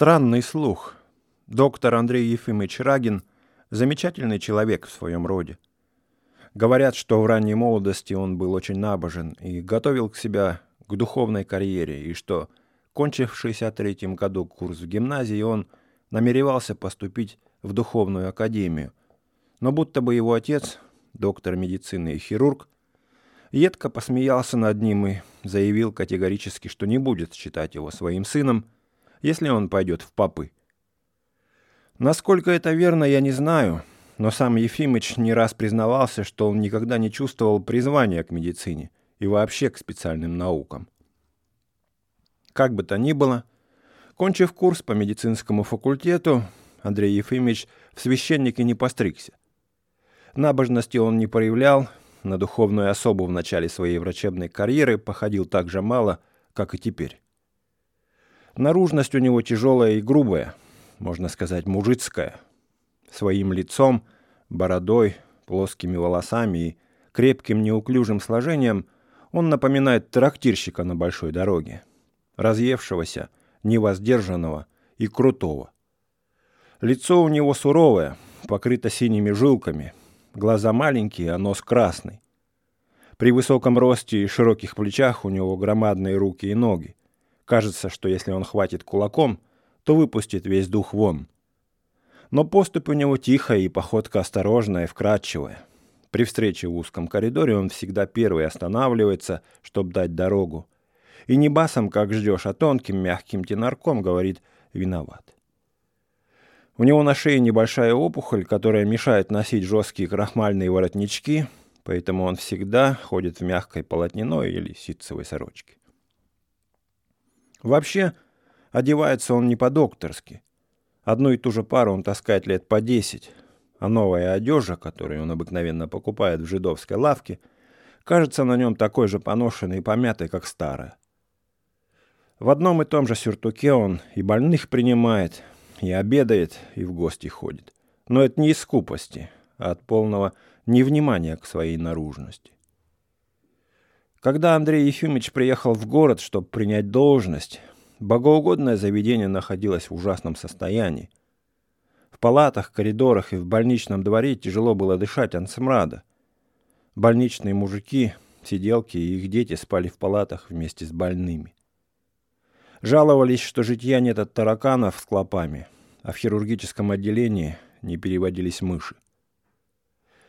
Странный слух. Доктор Андрей Ефимович Рагин – замечательный человек в своем роде. Говорят, что в ранней молодости он был очень набожен и готовил к себя к духовной карьере, и что, кончив в 63 году курс в гимназии, он намеревался поступить в духовную академию. Но будто бы его отец, доктор медицины и хирург, едко посмеялся над ним и заявил категорически, что не будет считать его своим сыном – если он пойдет в попы. Насколько это верно, я не знаю, но сам Ефимыч не раз признавался, что он никогда не чувствовал призвания к медицине и вообще к специальным наукам. Как бы то ни было, кончив курс по медицинскому факультету, Андрей Ефимович в священнике не постригся. Набожности он не проявлял, на духовную особу в начале своей врачебной карьеры походил так же мало, как и теперь. Наружность у него тяжелая и грубая, можно сказать, мужицкая. Своим лицом, бородой, плоскими волосами и крепким неуклюжим сложением он напоминает трактирщика на большой дороге, разъевшегося, невоздержанного и крутого. Лицо у него суровое, покрыто синими жилками, глаза маленькие, а нос красный. При высоком росте и широких плечах у него громадные руки и ноги. Кажется, что если он хватит кулаком, то выпустит весь дух вон. Но поступь у него тихая и походка осторожная и вкрадчивая. При встрече в узком коридоре он всегда первый останавливается, чтобы дать дорогу. И не басом, как ждешь, а тонким мягким тенарком говорит «виноват». У него на шее небольшая опухоль, которая мешает носить жесткие крахмальные воротнички, поэтому он всегда ходит в мягкой полотняной или ситцевой сорочке. Вообще, одевается он не по-докторски. Одну и ту же пару он таскает лет по десять, а новая одежа, которую он обыкновенно покупает в жидовской лавке, кажется на нем такой же поношенной и помятой, как старая. В одном и том же сюртуке он и больных принимает, и обедает, и в гости ходит. Но это не из скупости, а от полного невнимания к своей наружности. Когда Андрей Ефимович приехал в город, чтобы принять должность, богоугодное заведение находилось в ужасном состоянии. В палатах, коридорах и в больничном дворе тяжело было дышать от смрада. Больничные мужики, сиделки и их дети спали в палатах вместе с больными. Жаловались, что житья нет от тараканов с клопами, а в хирургическом отделении не переводились мыши.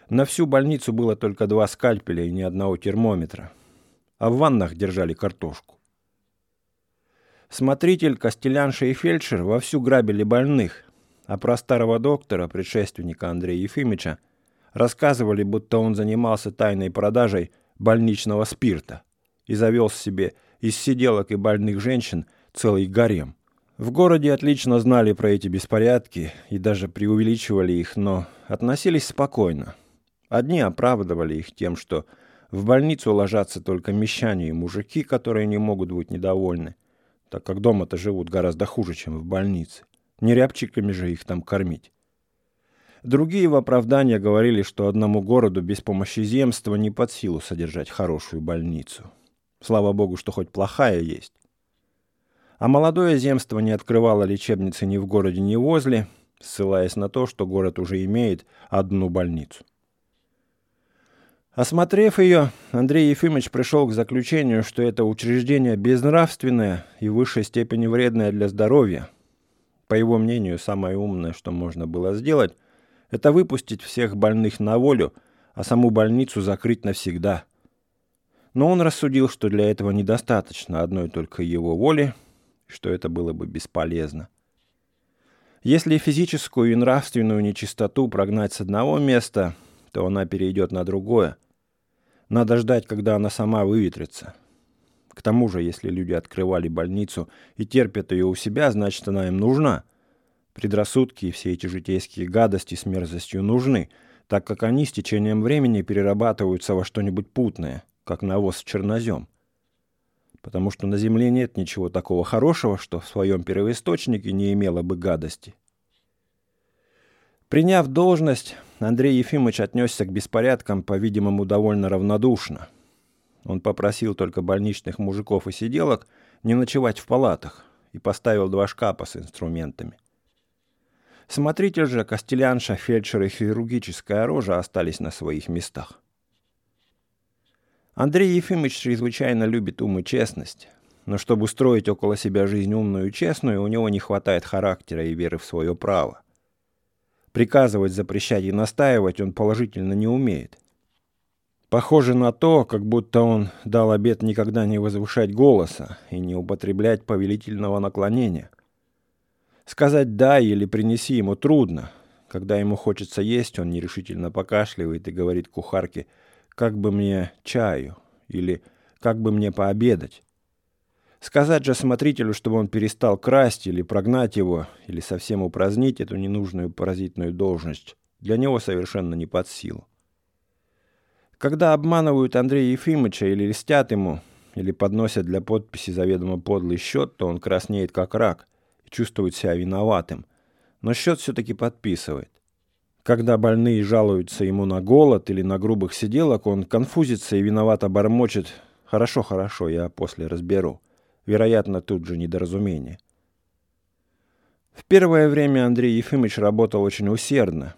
На всю больницу было только два скальпеля и ни одного термометра – а в ваннах держали картошку. Смотритель, костелянша и фельдшер вовсю грабили больных, а про старого доктора, предшественника Андрея Ефимовича, рассказывали, будто он занимался тайной продажей больничного спирта и завел себе из сиделок и больных женщин целый гарем. В городе отлично знали про эти беспорядки и даже преувеличивали их, но относились спокойно. Одни оправдывали их тем, что в больницу ложатся только мещане и мужики, которые не могут быть недовольны, так как дома-то живут гораздо хуже, чем в больнице. Не рябчиками же их там кормить. Другие в оправдание говорили, что одному городу без помощи земства не под силу содержать хорошую больницу. Слава богу, что хоть плохая есть. А молодое земство не открывало лечебницы ни в городе, ни возле, ссылаясь на то, что город уже имеет одну больницу. Осмотрев ее, Андрей Ефимович пришел к заключению, что это учреждение безнравственное и в высшей степени вредное для здоровья. По его мнению, самое умное, что можно было сделать, это выпустить всех больных на волю, а саму больницу закрыть навсегда. Но он рассудил, что для этого недостаточно одной только его воли, что это было бы бесполезно. Если физическую и нравственную нечистоту прогнать с одного места – то она перейдет на другое. Надо ждать, когда она сама выветрится. К тому же, если люди открывали больницу и терпят ее у себя, значит, она им нужна. Предрассудки и все эти житейские гадости с мерзостью нужны, так как они с течением времени перерабатываются во что-нибудь путное, как навоз в чернозем. Потому что на Земле нет ничего такого хорошего, что в своем первоисточнике не имело бы гадости. Приняв должность, Андрей Ефимович отнесся к беспорядкам, по-видимому, довольно равнодушно. Он попросил только больничных мужиков и сиделок не ночевать в палатах и поставил два шкафа с инструментами. Смотритель же, костелянша, фельдшер и хирургическая рожа остались на своих местах. Андрей Ефимович чрезвычайно любит ум и честность, но чтобы устроить около себя жизнь умную и честную, у него не хватает характера и веры в свое право. Приказывать, запрещать и настаивать он положительно не умеет. Похоже на то, как будто он дал обет никогда не возвышать голоса и не употреблять повелительного наклонения. Сказать «да» или «принеси» ему трудно. Когда ему хочется есть, он нерешительно покашливает и говорит кухарке «как бы мне чаю» или «как бы мне пообедать». Сказать же смотрителю, чтобы он перестал красть или прогнать его, или совсем упразднить эту ненужную паразитную должность, для него совершенно не под силу. Когда обманывают Андрея Ефимовича или листят ему, или подносят для подписи заведомо подлый счет, то он краснеет как рак и чувствует себя виноватым. Но счет все-таки подписывает. Когда больные жалуются ему на голод или на грубых сиделок, он конфузится и виновато бормочет «Хорошо, хорошо, я после разберу». Вероятно, тут же недоразумение. В первое время Андрей Ефимович работал очень усердно.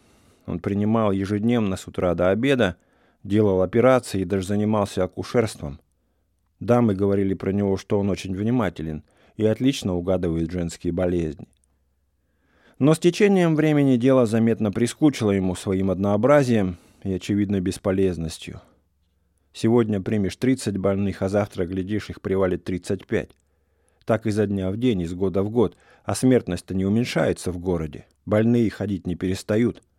Он принимал ежедневно с утра до обеда делал операции и даже занимался акушерством. Дамы говорили про него, что он очень внимателен и отлично угадывает женские болезни. Но с течением времени дело заметно прискучило ему своим однообразием и очевидной бесполезностью. Сегодня примешь 30 больных, а завтра, глядишь, их привалит 35. Так изо дня в день, из года в год, а смертность-то не уменьшается в городе. Больные ходить не перестают –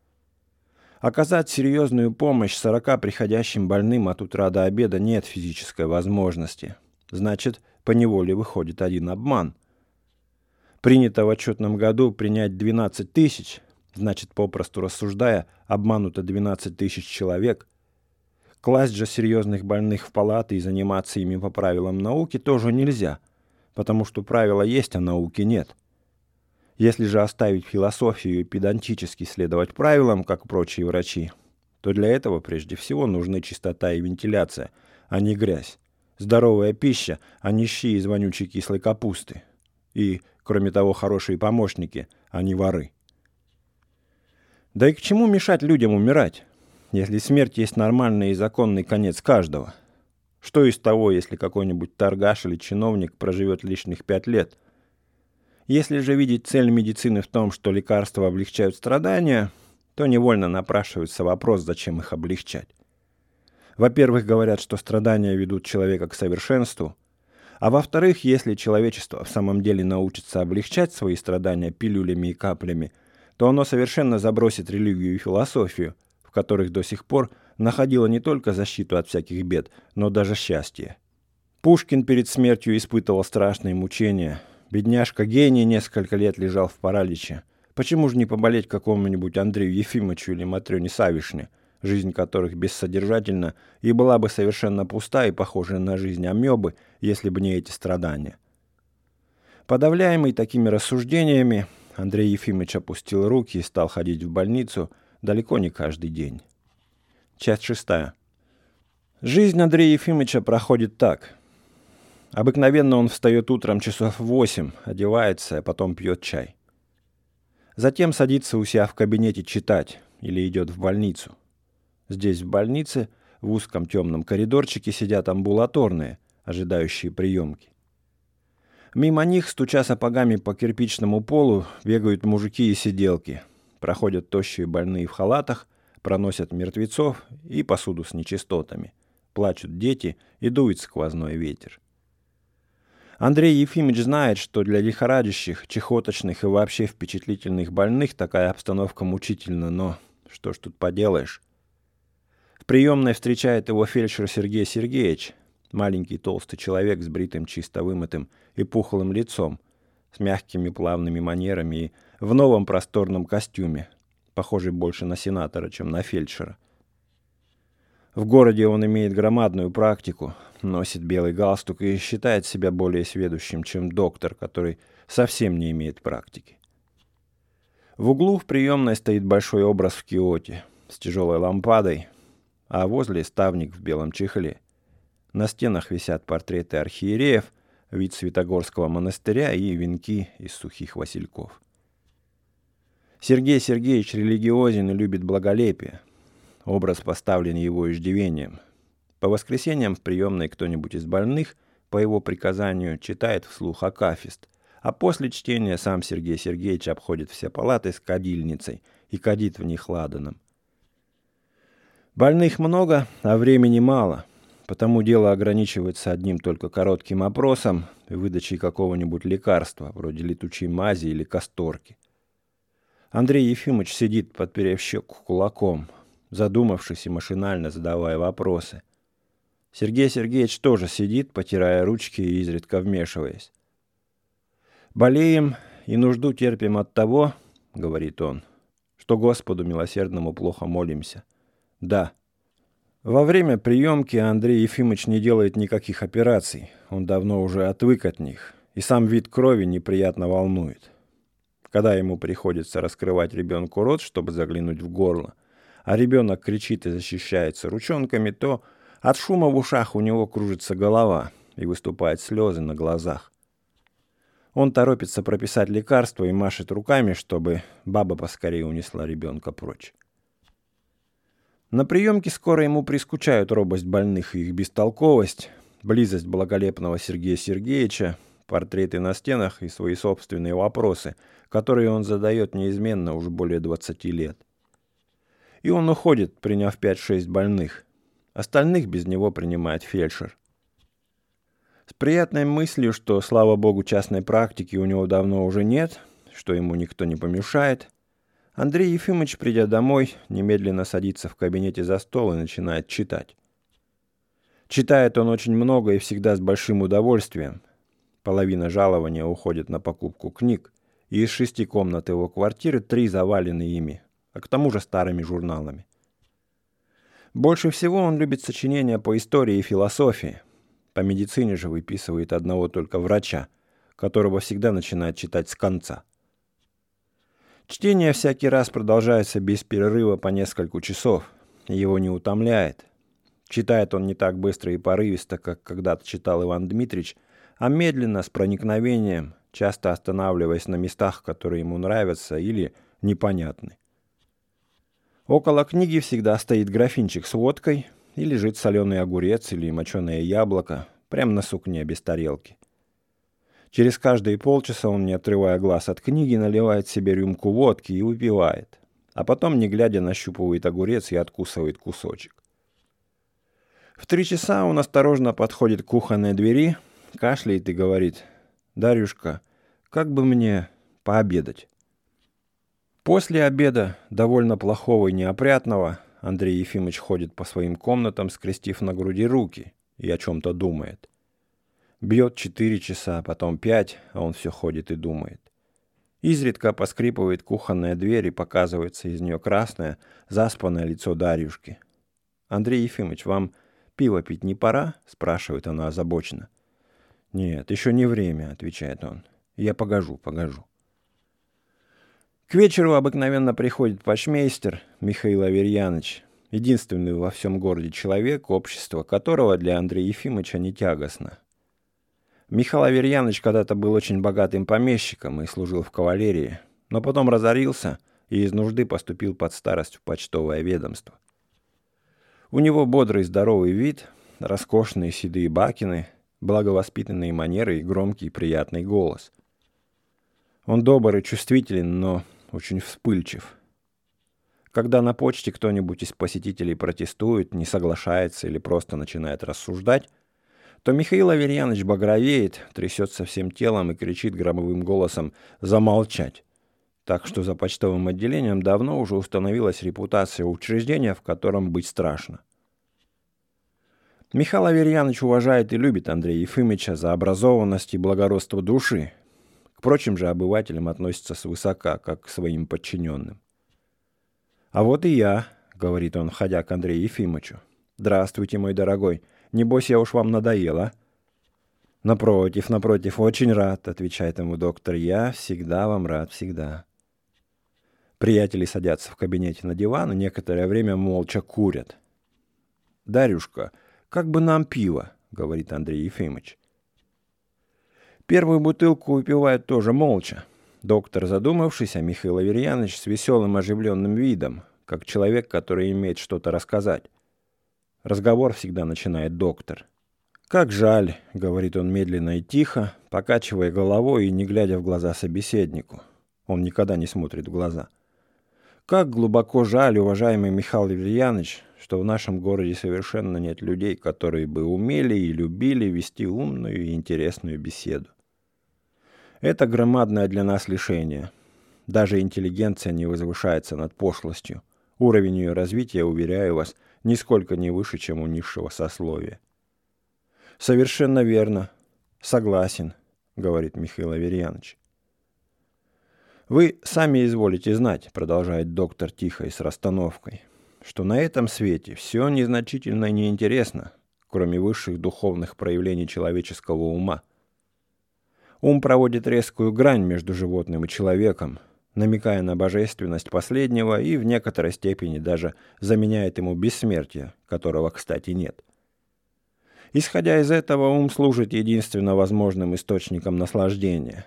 Оказать серьезную помощь 40 приходящим больным от утра до обеда нет физической возможности. Значит, по неволе выходит один обман. Принято в отчетном году принять 12 тысяч, значит, попросту рассуждая, обмануто 12 тысяч человек. Класть же серьезных больных в палаты и заниматься ими по правилам науки тоже нельзя, потому что правила есть, а науки нет. Если же оставить философию и педантически следовать правилам, как прочие врачи, то для этого прежде всего нужны чистота и вентиляция, а не грязь. Здоровая пища, а не щи из вонючей кислой капусты. И, кроме того, хорошие помощники, а не воры. Да и к чему мешать людям умирать, если смерть есть нормальный и законный конец каждого? Что из того, если какой-нибудь торгаш или чиновник проживет лишних пять лет – если же видеть цель медицины в том, что лекарства облегчают страдания, то невольно напрашивается вопрос, зачем их облегчать. Во-первых, говорят, что страдания ведут человека к совершенству, а во-вторых, если человечество в самом деле научится облегчать свои страдания пилюлями и каплями, то оно совершенно забросит религию и философию, в которых до сих пор находило не только защиту от всяких бед, но даже счастье. Пушкин перед смертью испытывал страшные мучения – Бедняжка гений несколько лет лежал в параличе. Почему же не поболеть какому-нибудь Андрею Ефимовичу или Матрёне Савишне, жизнь которых бессодержательна и была бы совершенно пуста и похожа на жизнь амебы, если бы не эти страдания? Подавляемый такими рассуждениями, Андрей Ефимович опустил руки и стал ходить в больницу далеко не каждый день. Часть шестая. Жизнь Андрея Ефимовича проходит так – Обыкновенно он встает утром часов восемь, одевается, а потом пьет чай. Затем садится у себя в кабинете читать или идет в больницу. Здесь, в больнице, в узком темном коридорчике сидят амбулаторные, ожидающие приемки. Мимо них, стуча сапогами по кирпичному полу, бегают мужики и сиделки. Проходят тощие больные в халатах, проносят мертвецов и посуду с нечистотами. Плачут дети и дует сквозной ветер. Андрей Ефимович знает, что для лихорадящих, чехоточных и вообще впечатлительных больных такая обстановка мучительна, но что ж тут поделаешь. В приемной встречает его фельдшер Сергей Сергеевич, маленький толстый человек с бритым, чисто вымытым и пухлым лицом, с мягкими плавными манерами и в новом просторном костюме, похожий больше на сенатора, чем на фельдшера. В городе он имеет громадную практику, носит белый галстук и считает себя более сведущим, чем доктор, который совсем не имеет практики. В углу в приемной стоит большой образ в киоте с тяжелой лампадой, а возле ставник в белом чехле. На стенах висят портреты архиереев, вид Святогорского монастыря и венки из сухих васильков. Сергей Сергеевич религиозен и любит благолепие. Образ поставлен его иждивением. По воскресеньям в приемной кто-нибудь из больных, по его приказанию, читает вслух акафист, а после чтения сам Сергей Сергеевич обходит все палаты с кадильницей и кадит в них ладаном. Больных много, а времени мало, потому дело ограничивается одним только коротким опросом и выдачей какого-нибудь лекарства, вроде летучей мази или касторки. Андрей Ефимович сидит, подперев щеку кулаком, задумавшись и машинально задавая вопросы. Сергей Сергеевич тоже сидит, потирая ручки и изредка вмешиваясь. «Болеем и нужду терпим от того, — говорит он, — что Господу милосердному плохо молимся. Да. Во время приемки Андрей Ефимович не делает никаких операций. Он давно уже отвык от них, и сам вид крови неприятно волнует когда ему приходится раскрывать ребенку рот, чтобы заглянуть в горло, а ребенок кричит и защищается ручонками, то от шума в ушах у него кружится голова и выступают слезы на глазах. Он торопится прописать лекарство и машет руками, чтобы баба поскорее унесла ребенка прочь. На приемке скоро ему прискучают робость больных и их бестолковость, близость благолепного Сергея Сергеевича, портреты на стенах и свои собственные вопросы, которые он задает неизменно уже более 20 лет. И он уходит, приняв 5-6 больных. Остальных без него принимает фельдшер. С приятной мыслью, что, слава богу, частной практики у него давно уже нет, что ему никто не помешает, Андрей Ефимович, придя домой, немедленно садится в кабинете за стол и начинает читать. Читает он очень много и всегда с большим удовольствием – Половина жалования уходит на покупку книг, и из шести комнат его квартиры три завалены ими, а к тому же старыми журналами. Больше всего он любит сочинения по истории и философии. По медицине же выписывает одного только врача, которого всегда начинает читать с конца. Чтение всякий раз продолжается без перерыва по несколько часов, его не утомляет. Читает он не так быстро и порывисто, как когда-то читал Иван Дмитрич, а медленно, с проникновением, часто останавливаясь на местах, которые ему нравятся или непонятны. Около книги всегда стоит графинчик с водкой, и лежит соленый огурец или моченое яблоко, прямо на сукне без тарелки. Через каждые полчаса он, не отрывая глаз от книги, наливает себе рюмку водки и выпивает, а потом, не глядя, нащупывает огурец и откусывает кусочек. В три часа он осторожно подходит к кухонной двери, кашляет и говорит, «Дарюшка, как бы мне пообедать?» После обеда, довольно плохого и неопрятного, Андрей Ефимович ходит по своим комнатам, скрестив на груди руки и о чем-то думает. Бьет четыре часа, потом пять, а он все ходит и думает. Изредка поскрипывает кухонная дверь и показывается из нее красное, заспанное лицо Дарюшки. «Андрей Ефимович, вам пиво пить не пора?» – спрашивает она озабоченно. «Нет, еще не время», — отвечает он. «Я погожу, погожу». К вечеру обыкновенно приходит почмейстер Михаил Аверьяныч, единственный во всем городе человек, общество которого для Андрея Ефимовича не тягостно. Михаил Аверьяныч когда-то был очень богатым помещиком и служил в кавалерии, но потом разорился и из нужды поступил под старость в почтовое ведомство. У него бодрый здоровый вид, роскошные седые бакины, благовоспитанные манеры и громкий приятный голос. Он добр и чувствителен, но очень вспыльчив. Когда на почте кто-нибудь из посетителей протестует, не соглашается или просто начинает рассуждать, то Михаил Аверьянович багровеет, трясется всем телом и кричит громовым голосом «замолчать». Так что за почтовым отделением давно уже установилась репутация учреждения, в котором быть страшно. Михаил Аверьянович уважает и любит Андрея Ефимовича за образованность и благородство души. К прочим же обывателям относится свысока, как к своим подчиненным. «А вот и я», — говорит он, ходя к Андрею Ефимовичу. «Здравствуйте, мой дорогой. Небось, я уж вам надоела». «Напротив, напротив, очень рад», — отвечает ему доктор. «Я всегда вам рад, всегда». Приятели садятся в кабинете на диван и некоторое время молча курят. «Дарюшка», — «Как бы нам пиво», — говорит Андрей Ефимович. Первую бутылку выпивают тоже молча. Доктор, задумавшись, а Михаил Аверьянович с веселым оживленным видом, как человек, который имеет что-то рассказать. Разговор всегда начинает доктор. «Как жаль», — говорит он медленно и тихо, покачивая головой и не глядя в глаза собеседнику. Он никогда не смотрит в глаза. «Как глубоко жаль, уважаемый Михаил Аверьянович, что в нашем городе совершенно нет людей, которые бы умели и любили вести умную и интересную беседу. Это громадное для нас лишение. Даже интеллигенция не возвышается над пошлостью. Уровень ее развития, уверяю вас, нисколько не выше, чем у низшего сословия. «Совершенно верно. Согласен», — говорит Михаил Аверьянович. «Вы сами изволите знать», — продолжает доктор тихо и с расстановкой, «что на этом свете все незначительно и неинтересно, кроме высших духовных проявлений человеческого ума — Ум проводит резкую грань между животным и человеком, намекая на божественность последнего и в некоторой степени даже заменяет ему бессмертие, которого, кстати, нет. Исходя из этого, ум служит единственно возможным источником наслаждения.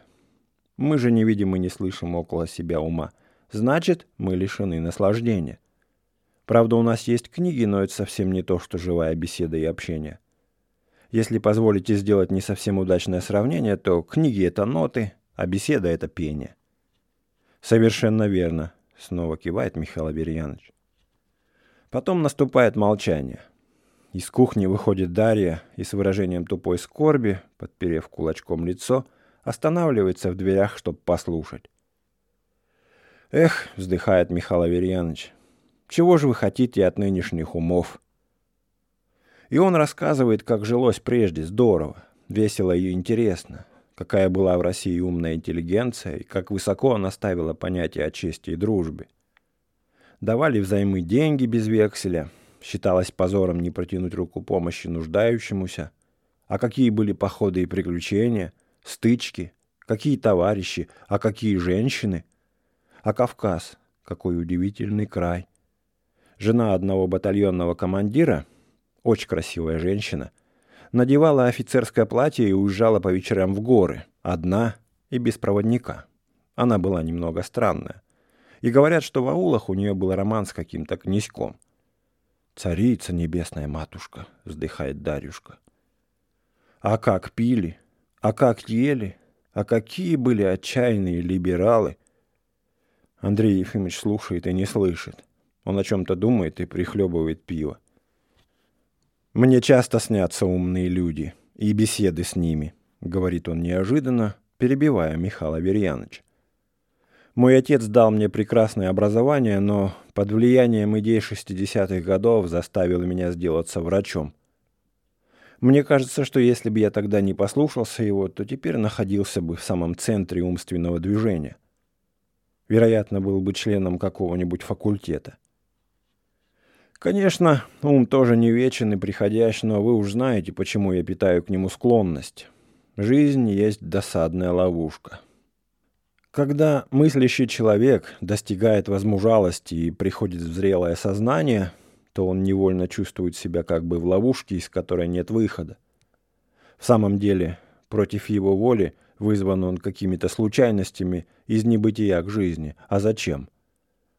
Мы же не видим и не слышим около себя ума. Значит, мы лишены наслаждения. Правда, у нас есть книги, но это совсем не то, что живая беседа и общение. Если позволите сделать не совсем удачное сравнение, то книги — это ноты, а беседа — это пение. Совершенно верно, снова кивает Михаил Аверьянович. Потом наступает молчание. Из кухни выходит Дарья и с выражением тупой скорби, подперев кулачком лицо, останавливается в дверях, чтобы послушать. «Эх», — вздыхает Михаил Аверьянович, — «чего же вы хотите от нынешних умов?» И он рассказывает, как жилось прежде здорово, весело и интересно, какая была в России умная интеллигенция и как высоко она ставила понятие о чести и дружбе. Давали взаймы деньги без векселя, считалось позором не протянуть руку помощи нуждающемуся. А какие были походы и приключения, стычки, какие товарищи, а какие женщины. А Кавказ, какой удивительный край. Жена одного батальонного командира — очень красивая женщина, надевала офицерское платье и уезжала по вечерам в горы, одна и без проводника. Она была немного странная. И говорят, что в аулах у нее был роман с каким-то князьком. «Царица небесная матушка», — вздыхает Дарюшка. А как пили, а как ели, а какие были отчаянные либералы. Андрей Ефимович слушает и не слышит. Он о чем-то думает и прихлебывает пиво. «Мне часто снятся умные люди и беседы с ними», — говорит он неожиданно, перебивая Михаила Верьяновича. «Мой отец дал мне прекрасное образование, но под влиянием идей 60-х годов заставил меня сделаться врачом. Мне кажется, что если бы я тогда не послушался его, то теперь находился бы в самом центре умственного движения. Вероятно, был бы членом какого-нибудь факультета. Конечно, ум тоже не вечен и приходящ, но вы уж знаете, почему я питаю к нему склонность. Жизнь есть досадная ловушка. Когда мыслящий человек достигает возмужалости и приходит в зрелое сознание, то он невольно чувствует себя как бы в ловушке, из которой нет выхода. В самом деле, против его воли вызван он какими-то случайностями из небытия к жизни. А зачем?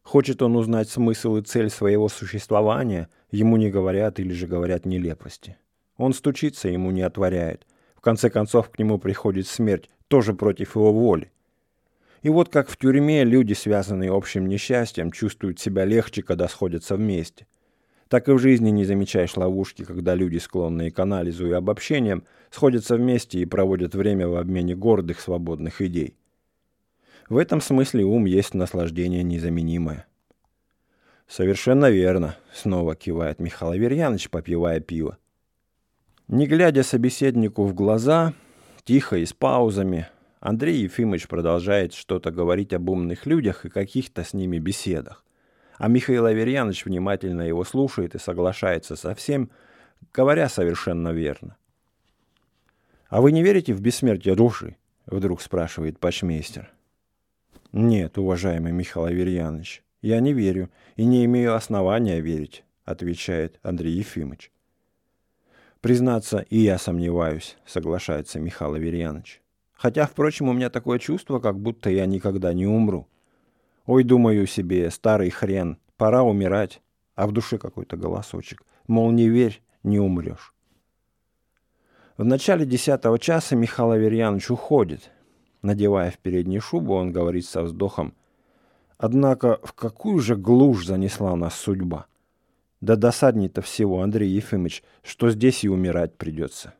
Хочет он узнать смысл и цель своего существования, ему не говорят или же говорят нелепости. Он стучится, ему не отворяет. В конце концов, к нему приходит смерть, тоже против его воли. И вот как в тюрьме люди, связанные общим несчастьем, чувствуют себя легче, когда сходятся вместе. Так и в жизни не замечаешь ловушки, когда люди, склонные к анализу и обобщениям, сходятся вместе и проводят время в обмене гордых свободных идей. В этом смысле ум есть наслаждение незаменимое. «Совершенно верно», — снова кивает Михаил Аверьянович, попивая пиво. Не глядя собеседнику в глаза, тихо и с паузами, Андрей Ефимович продолжает что-то говорить об умных людях и каких-то с ними беседах. А Михаил Аверьянович внимательно его слушает и соглашается со всем, говоря совершенно верно. «А вы не верите в бессмертие души?» — вдруг спрашивает почмейстер. «Нет, уважаемый Михаил Аверьянович, я не верю и не имею основания верить», — отвечает Андрей Ефимович. «Признаться, и я сомневаюсь», — соглашается Михаил Аверьянович. Хотя, впрочем, у меня такое чувство, как будто я никогда не умру. Ой, думаю себе, старый хрен, пора умирать. А в душе какой-то голосочек. Мол, не верь, не умрешь. В начале десятого часа Михаил Аверьянович уходит. Надевая в переднюю шубу, он говорит со вздохом. Однако в какую же глушь занесла нас судьба? Да досадней-то всего, Андрей Ефимович, что здесь и умирать придется.